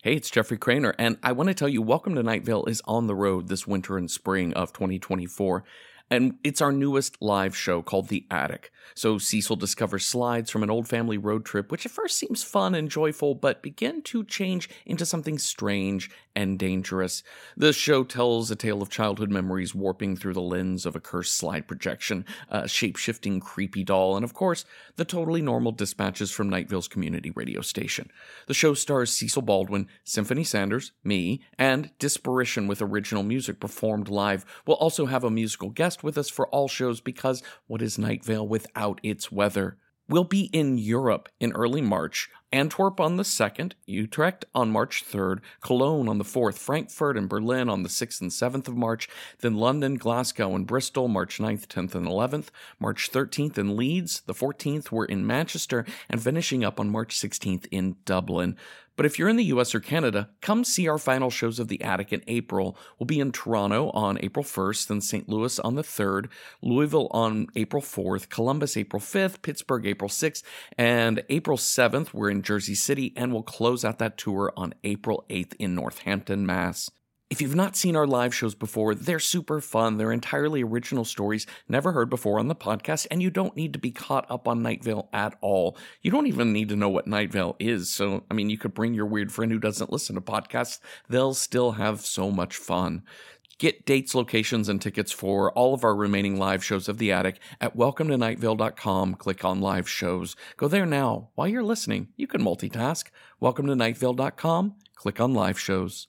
Hey, it's Jeffrey Cranor, and I want to tell you Welcome to Night Vale is on the road this winter and spring of 2024. And it's our newest live show called The Attic. So Cecil discovers slides from an old family road trip, which at first seems fun and joyful, but begin to change into something strange and dangerous. The show tells a tale of childhood memories warping through the lens of a cursed slide projection, a shape shifting creepy doll, and of course, the totally normal dispatches from Night Vale's community radio station. The show stars Cecil Baldwin, Symphony Sanders, me, and Disparition with original music performed live. We'll also have a musical guest with us for all shows because what is Night without its weather? We'll be in Europe in early March, Antwerp on the 2nd, Utrecht on March 3rd, Cologne on the 4th, Frankfurt and Berlin on the 6th and 7th of March, then London, Glasgow, and Bristol March 9th, 10th, and 11th, March 13th in Leeds, the 14th we're in Manchester, and finishing up on March 16th in Dublin. But if you're in the US or Canada, come see our final shows of The Attic in April. We'll be in Toronto on April 1st, then St. Louis on the 3rd, Louisville on April 4th, Columbus April 5th, Pittsburgh April 6th, and April 7th, we're in Jersey City, and we'll close out that tour on April 8th in Northampton, Mass. If you've not seen our live shows before, they're super fun. They're entirely original stories never heard before on the podcast, and you don't need to be caught up on Night Vale at all. You don't even need to know what Night Vale is. So, I mean, you could bring your weird friend who doesn't listen to podcasts. They'll still have so much fun. Get dates, locations, and tickets for all of our remaining live shows of The Attic at welcometonightvale.com. Click on live shows. Go there now. While you're listening, you can multitask. Welcometonightvale.com. Click on live shows.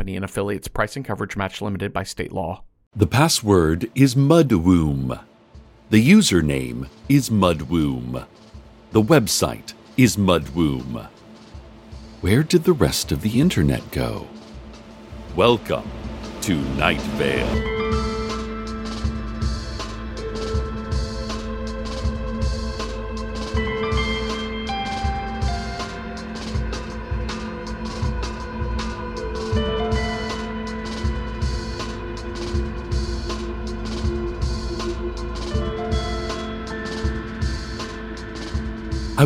and affiliates. Price and coverage match limited by state law. The password is Mudwomb. The username is Mudwomb. The website is Mudwomb. Where did the rest of the internet go? Welcome to Night Vale.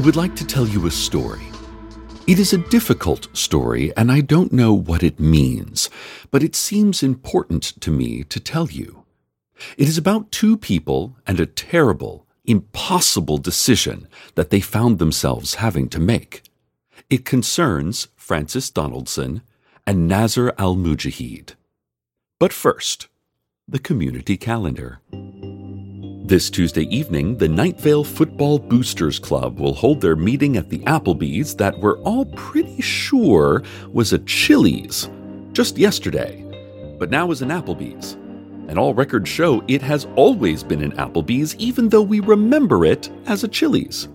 Would like to tell you a story. It is a difficult story, and I don't know what it means, but it seems important to me to tell you. It is about two people and a terrible, impossible decision that they found themselves having to make. It concerns Frances Donaldson and Nazar al Mujahid. But first, the community calendar. This Tuesday evening, the Night Vale Football Boosters Club will hold their meeting at the Applebee's that we're all pretty sure was a Chili's just yesterday, but now is an Applebee's. And all records show it has always been an Applebee's, even though we remember it as a Chili's.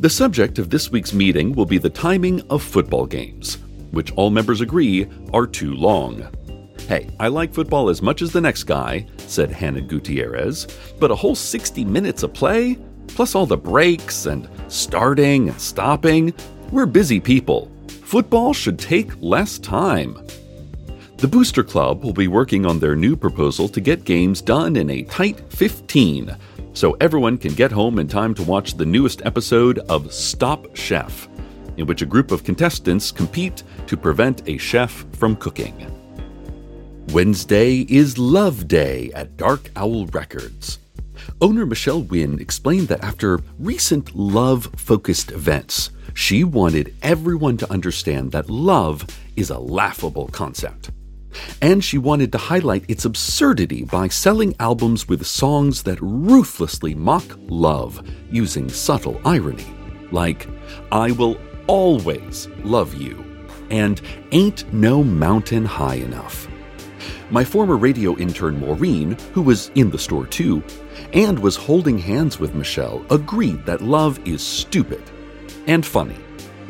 The subject of this week's meeting will be the timing of football games, which all members agree are too long. Hey, I like football as much as the next guy, said Hannah Gutierrez, but a whole 60 minutes of play, plus all the breaks and starting and stopping, we're busy people. Football should take less time. The Booster Club will be working on their new proposal to get games done in a tight 15, so everyone can get home in time to watch the newest episode of Stop Chef, in which a group of contestants compete to prevent a chef from cooking. Wednesday is Love Day at Dark Owl Records. Owner Michelle Wynn explained that after recent love focused events, she wanted everyone to understand that love is a laughable concept. And she wanted to highlight its absurdity by selling albums with songs that ruthlessly mock love using subtle irony, like I Will Always Love You and Ain't No Mountain High Enough. My former radio intern Maureen, who was in the store too, and was holding hands with Michelle, agreed that love is stupid and funny.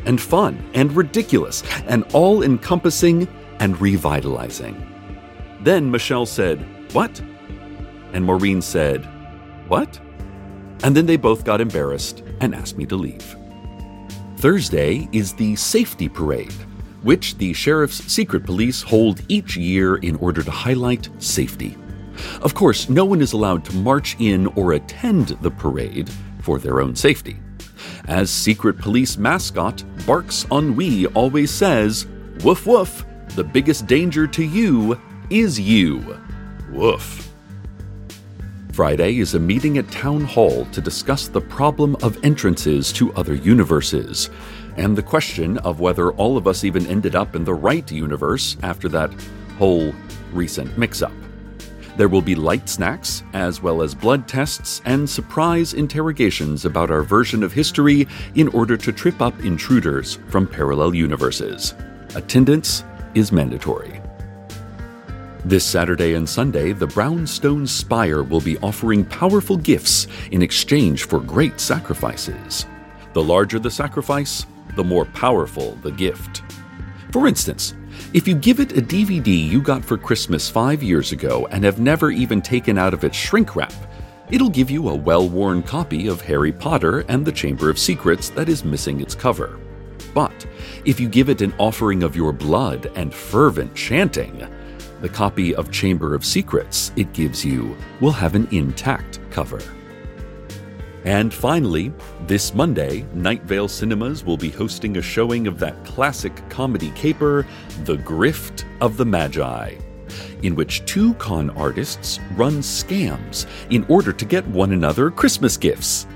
and fun and ridiculous and all encompassing and revitalizing. Then Michelle said, What? And Maureen said, What? And then they both got embarrassed and asked me to leave. Thursday is the Safety Parade, which the Sheriff's Secret Police hold each year in order to highlight safety. Of course, no one is allowed to march in or attend the parade for their own safety. As Secret Police mascot, Barks Ennui always says, Woof woof, the biggest danger to you is you. Woof. Friday is a meeting at Town Hall to discuss the problem of entrances to other universes, and the question of whether all of us even ended up in the right universe after that whole recent mix up. There will be light snacks, as well as blood tests and surprise interrogations about our version of history in order to trip up intruders from parallel universes. Attendance is mandatory. This Saturday and Sunday, the Brownstone Spire will be offering powerful gifts in exchange for great sacrifices. The larger the sacrifice, the more powerful the gift. For instance, if you give it a DVD you got for Christmas five years ago and have never even taken out of its shrink wrap, it'll give you a well worn copy of Harry Potter and the Chamber of Secrets that is missing its cover. But if you give it an offering of your blood and fervent chanting, the copy of Chamber of Secrets it gives you will have an intact cover. And finally, this Monday, Night Vale Cinemas will be hosting a showing of that classic comedy caper, The Grift of the Magi, in which two con artists run scams in order to get one another Christmas gifts,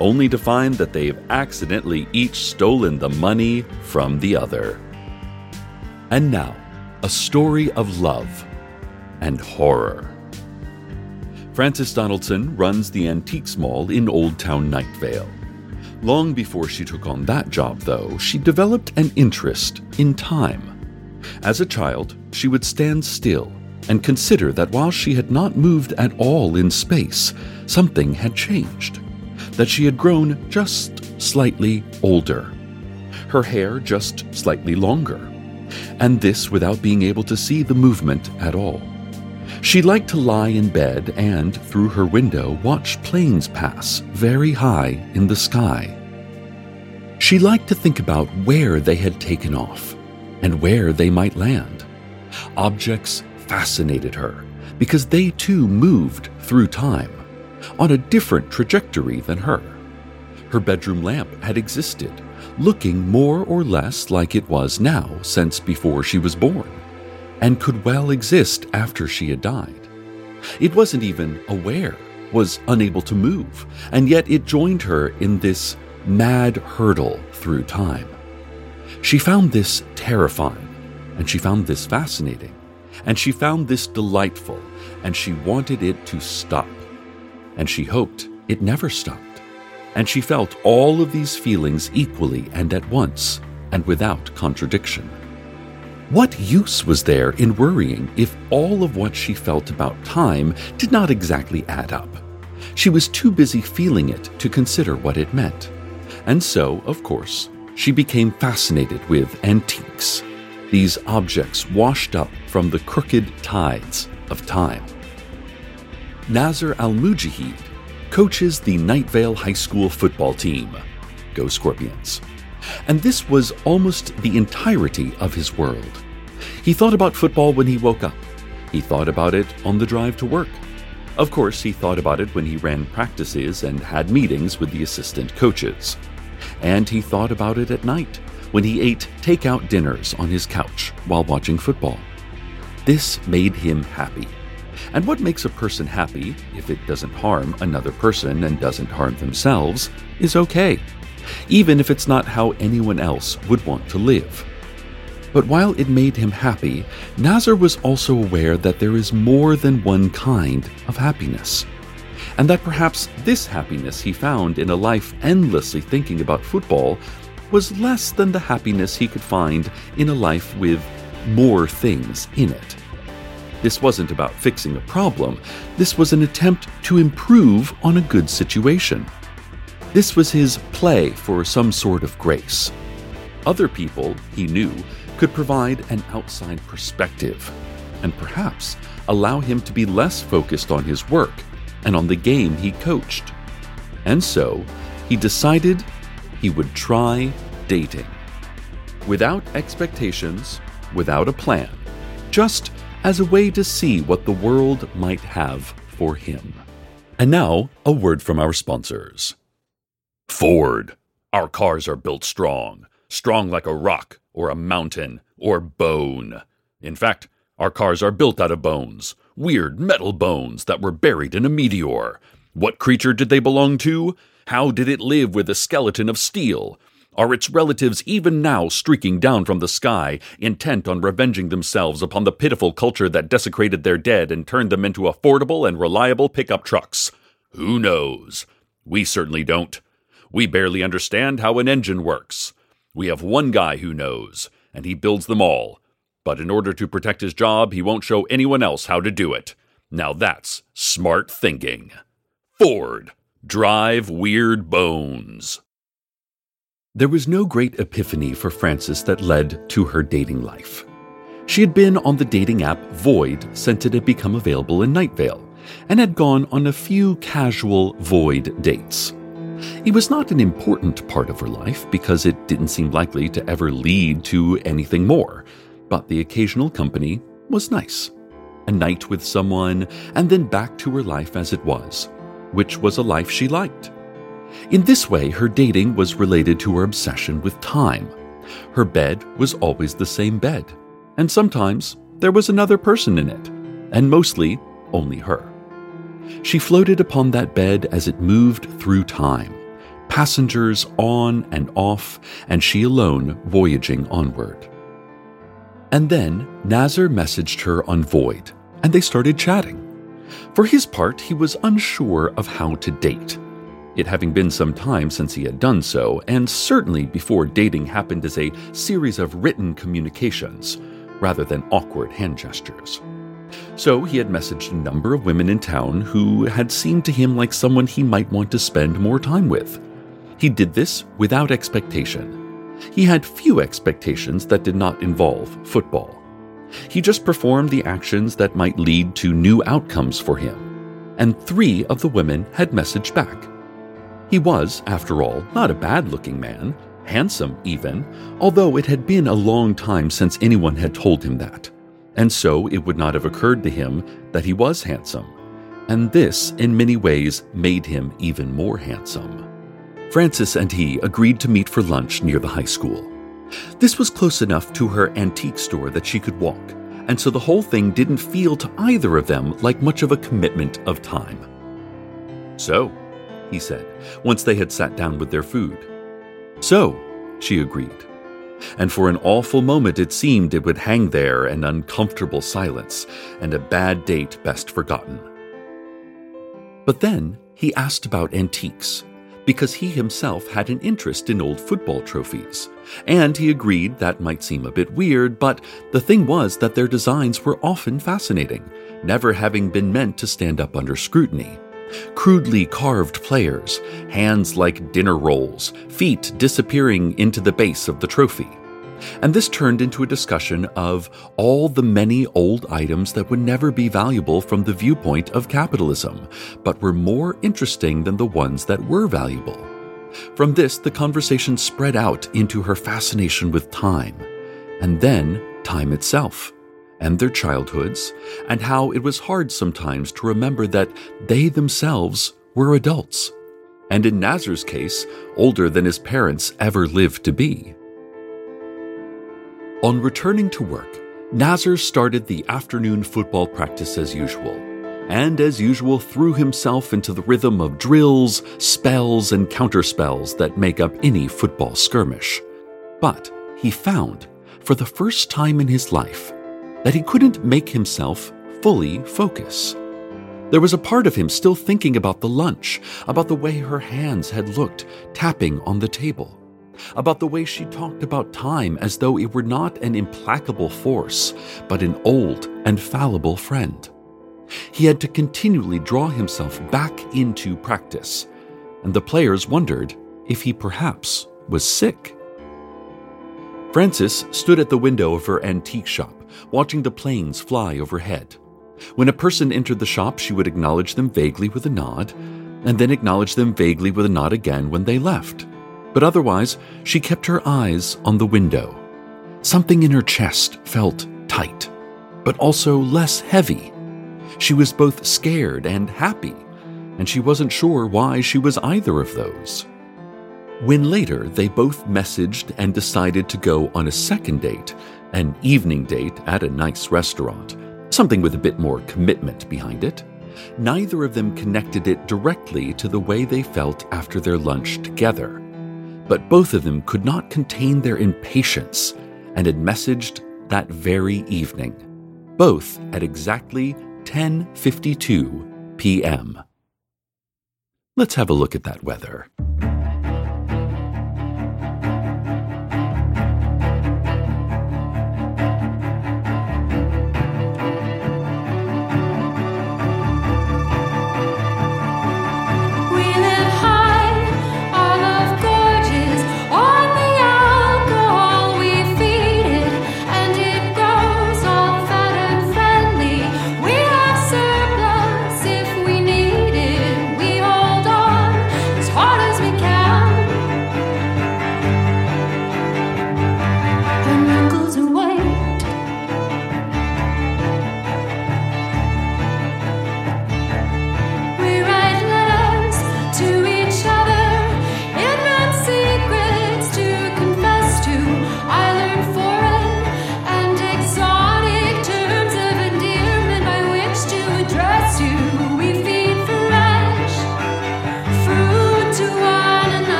only to find that they've accidentally each stolen the money from the other. And now, a story of love and horror. Frances Donaldson runs the Antiques Mall in Old Town Nightvale. Long before she took on that job, though, she developed an interest in time. As a child, she would stand still and consider that while she had not moved at all in space, something had changed. That she had grown just slightly older, her hair just slightly longer, and this without being able to see the movement at all. She liked to lie in bed and, through her window, watch planes pass very high in the sky. She liked to think about where they had taken off and where they might land. Objects fascinated her because they too moved through time on a different trajectory than her. Her bedroom lamp had existed, looking more or less like it was now since before she was born and could well exist after she had died. It wasn't even aware, was unable to move, and yet it joined her in this mad hurdle through time. She found this terrifying, and she found this fascinating, and she found this delightful, and she wanted it to stop. And she hoped it never stopped. And she felt all of these feelings equally and at once, and without contradiction. What use was there in worrying if all of what she felt about time did not exactly add up? She was too busy feeling it to consider what it meant. And so, of course, she became fascinated with antiques, these objects washed up from the crooked tides of time. Nazar Al Mujahid coaches the Nightvale High School football team. Go Scorpions and this was almost the entirety of his world. He thought about football when he woke up. He thought about it on the drive to work. Of course, he thought about it when he ran practices and had meetings with the assistant coaches. And he thought about it at night when he ate takeout dinners on his couch while watching football. This made him happy. And what makes a person happy, if it doesn't harm another person and doesn't harm themselves, is okay even if it's not how anyone else would want to live. But while it made him happy, Nazar was also aware that there is more than one kind of happiness. And that perhaps this happiness he found in a life endlessly thinking about football was less than the happiness he could find in a life with more things in it. This wasn't about fixing a problem, this was an attempt to improve on a good situation. This was his play for some sort of grace. other people, he knew, could provide an outside perspective and perhaps allow him to be less focused on his work and on the game he coached. And so, he decided he would try dating. Without expectations, without a plan, just as a way to see what the world might have for him. And now, a word from our sponsors Ford. Our cars are built strong, strong like a rock, or a mountain, or bone. In fact, our cars are built out of bones, weird metal bones that were buried in a meteor. What creature did they belong to? How did it live with a skeleton of steel? Are its relatives even now streaking down from the sky, intent on revenging themselves upon the pitiful culture that desecrated their dead and turned them into affordable and reliable pickup trucks? Who knows? We certainly don't. We barely understand how an engine works. We have one guy who knows, and he builds them all. But in order to protect his job, he won't show anyone else how to do it. Now that's smart thinking. Ford. Drive weird bones. There was no great epiphany for Frances that led to her dating life. She had been on the dating app Void since it had become available in Night Vale, and had gone on a few casual Void dates. It was not an important part of her life because it didn't seem likely to ever lead to anything more, but the occasional company was nice. A night with someone, and then back to her life as it was, which was a life she liked. In this way, her dating was related to her obsession with time. Her bed was always the same bed, and sometimes there was another person in it, and mostly only her. She floated upon that bed as it moved through time, passengers on and off, and she alone voyaging onward. And then Nazar messaged her on Void, and they started chatting. For his part, he was unsure of how to date it having been some time since he had done so, and certainly before dating happened as a series of written communications, rather than awkward hand gestures. So he had messaged a number of women in town who had seemed to him like someone he might want to spend more time with. He did this without expectation. He had few expectations that did not involve football. He just performed the actions that might lead to new outcomes for him. And three of the women had messaged back. He was, after all, not a bad looking man, handsome even, although it had been a long time since anyone had told him that. And so it would not have occurred to him that he was handsome. And this, in many ways, made him even more handsome. Frances and he agreed to meet for lunch near the high school. This was close enough to her antique store that she could walk, and so the whole thing didn't feel to either of them like much of a commitment of time. So, he said, once they had sat down with their food. So, she agreed. And for an awful moment it seemed it would hang there an uncomfortable silence, and a bad date best forgotten. But then he asked about antiques, because he himself had an interest in old football trophies. And he agreed that might seem a bit weird, but the thing was that their designs were often fascinating, never having been meant to stand up under scrutiny crudely carved players, hands like dinner rolls, feet disappearing into the base of the trophy. And this turned into a discussion of all the many old items that would never be valuable from the viewpoint of capitalism, but were more interesting than the ones that were valuable. From this, the conversation spread out into her fascination with time, and then time itself and their childhoods, and how it was hard sometimes to remember that they themselves were adults, and in Nazar's case, older than his parents ever lived to be. On returning to work, Nazar started the afternoon football practice as usual, and as usual threw himself into the rhythm of drills, spells, and counterspells that make up any football skirmish. But he found, for the first time in his life, that he couldn't make himself fully focus. There was a part of him still thinking about the lunch, about the way her hands had looked, tapping on the table, about the way she talked about time as though it were not an implacable force, but an old and fallible friend. He had to continually draw himself back into practice, and the players wondered if he perhaps was sick. Frances stood at the window of her antique shop, watching the planes fly overhead. When a person entered the shop, she would acknowledge them vaguely with a nod, and then acknowledge them vaguely with a nod again when they left. But otherwise, she kept her eyes on the window. Something in her chest felt tight, but also less heavy. She was both scared and happy, and she wasn't sure why she was either of those. When later they both messaged and decided to go on a second date, an evening date at a nice restaurant, something with a bit more commitment behind it, neither of them connected it directly to the way they felt after their lunch together. But both of them could not contain their impatience and had messaged that very evening, both at exactly 10:52 p.m. Let's have a look at that weather.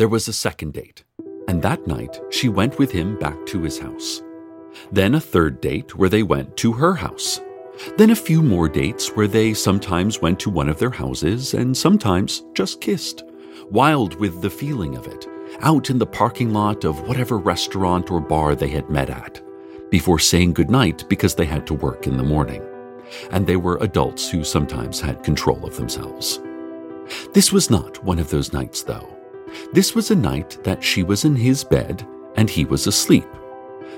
There was a second date, and that night she went with him back to his house. Then a third date where they went to her house. Then a few more dates where they sometimes went to one of their houses and sometimes just kissed, wild with the feeling of it, out in the parking lot of whatever restaurant or bar they had met at, before saying goodnight because they had to work in the morning. and they were adults who sometimes had control of themselves. This was not one of those nights, though. This was a night that she was in his bed and he was asleep.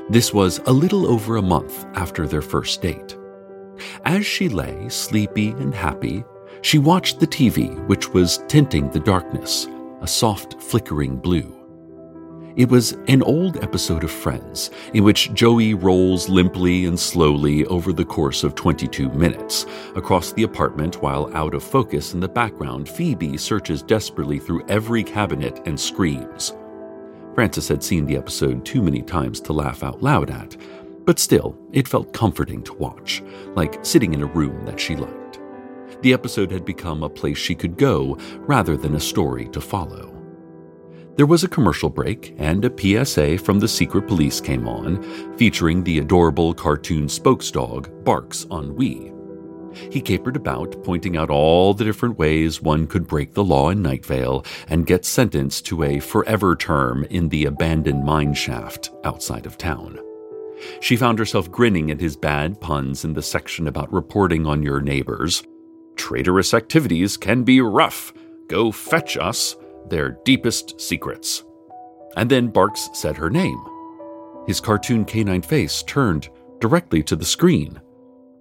This was a little over a month after their first date. As she lay, sleepy and happy, she watched the TV, which was tinting the darkness, a soft flickering blue. It was an old episode of Friends, in which Joey rolls limply and slowly over the course of 22 minutes across the apartment while out of focus in the background, Phoebe searches desperately through every cabinet and screams. Frances had seen the episode too many times to laugh out loud at, but still, it felt comforting to watch, like sitting in a room that she liked. The episode had become a place she could go rather than a story to follow. There was a commercial break, and a PSA from the secret police came on, featuring the adorable cartoon spokesdog Barks Ennui. He capered about, pointing out all the different ways one could break the law in Nightvale and get sentenced to a forever term in the abandoned mine shaft outside of town. She found herself grinning at his bad puns in the section about reporting on your neighbors. Traitorous activities can be rough. Go fetch us their deepest secrets. And then Barks said her name. His cartoon canine face turned directly to the screen,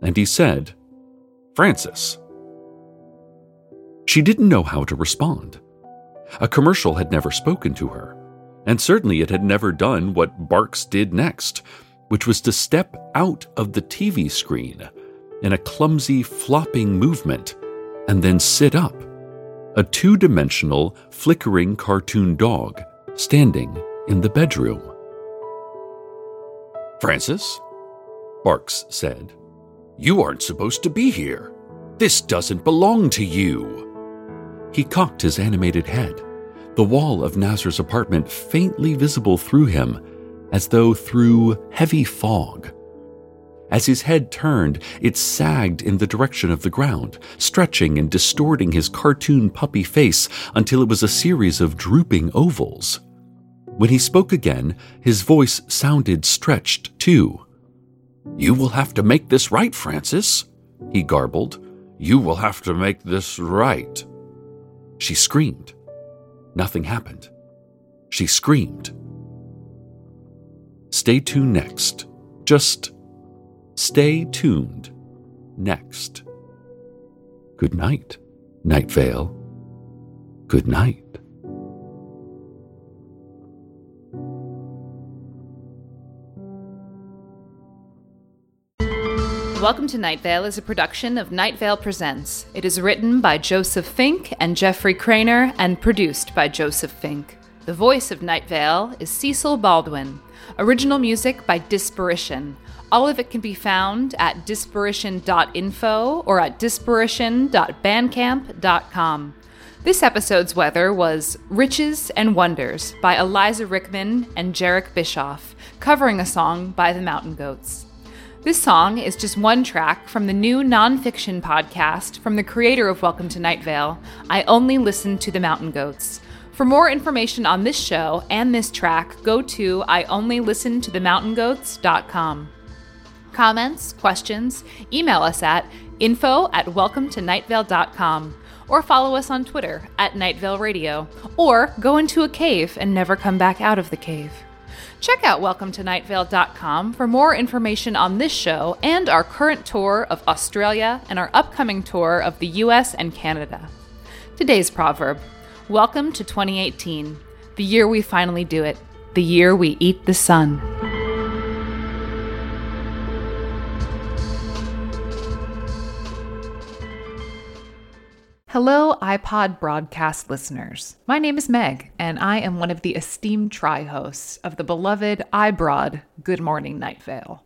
and he said, Frances. She didn't know how to respond. A commercial had never spoken to her, and certainly it had never done what Barks did next, which was to step out of the TV screen in a clumsy, flopping movement and then sit up a two dimensional, flickering cartoon dog standing in the bedroom. Frances? Barks said, you aren't supposed to be here. This doesn't belong to you. He cocked his animated head, the wall of Nazar's apartment faintly visible through him, as though through heavy fog. As his head turned, it sagged in the direction of the ground, stretching and distorting his cartoon puppy face until it was a series of drooping ovals. When he spoke again, his voice sounded stretched too. You will have to make this right, Frances, he garbled. You will have to make this right. She screamed. Nothing happened. She screamed. Stay tuned next. Just Stay tuned. Next. Good night, Night Vale. Good night. Welcome to Night Vale is a production of Night Vale Presents. It is written by Joseph Fink and Jeffrey Cranor and produced by Joseph Fink. The voice of Night Vale is Cecil Baldwin. Original music by Disparition. All of it can be found at disparition.info or at disparition.bandcamp.com. This episode's weather was Riches and Wonders by Eliza Rickman and Jherek Bischoff, covering a song by the Mountain Goats. This song is just one track from the new nonfiction podcast from the creator of Welcome to Night Vale, I Only Listen to the Mountain Goats. For more information on this show and this track, go to IOnlyListenToTheMountainGoats.com comments, questions, email us at info at welcometonightVale.com or follow us on Twitter at Nightvale Radio, or go into a cave and never come back out of the cave. Check out welcometonightVale.com for more information on this show and our current tour of Australia and our upcoming tour of the US and Canada. Today's proverb Welcome to 2018, the year we finally do it, the year we eat the sun. Hello, iPod broadcast listeners. My name is Meg, and I am one of the esteemed tri hosts of the beloved iBroad Good Morning Night Vale.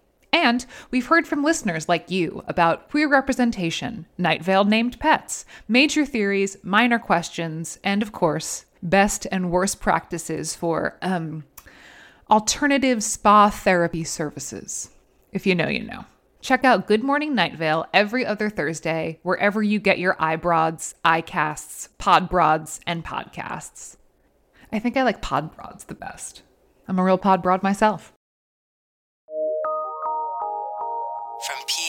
And we've heard from listeners like you about queer representation, Night Vale named pets, major theories, minor questions, and of course, best and worst practices for um, alternative spa therapy services. If you know, you know. Check out Good Morning Night Vale every other Thursday, wherever you get your iBroads, iCasts, Podbroads, and podcasts. I think I like Podbroads the best. I'm a real Podbroad myself. from P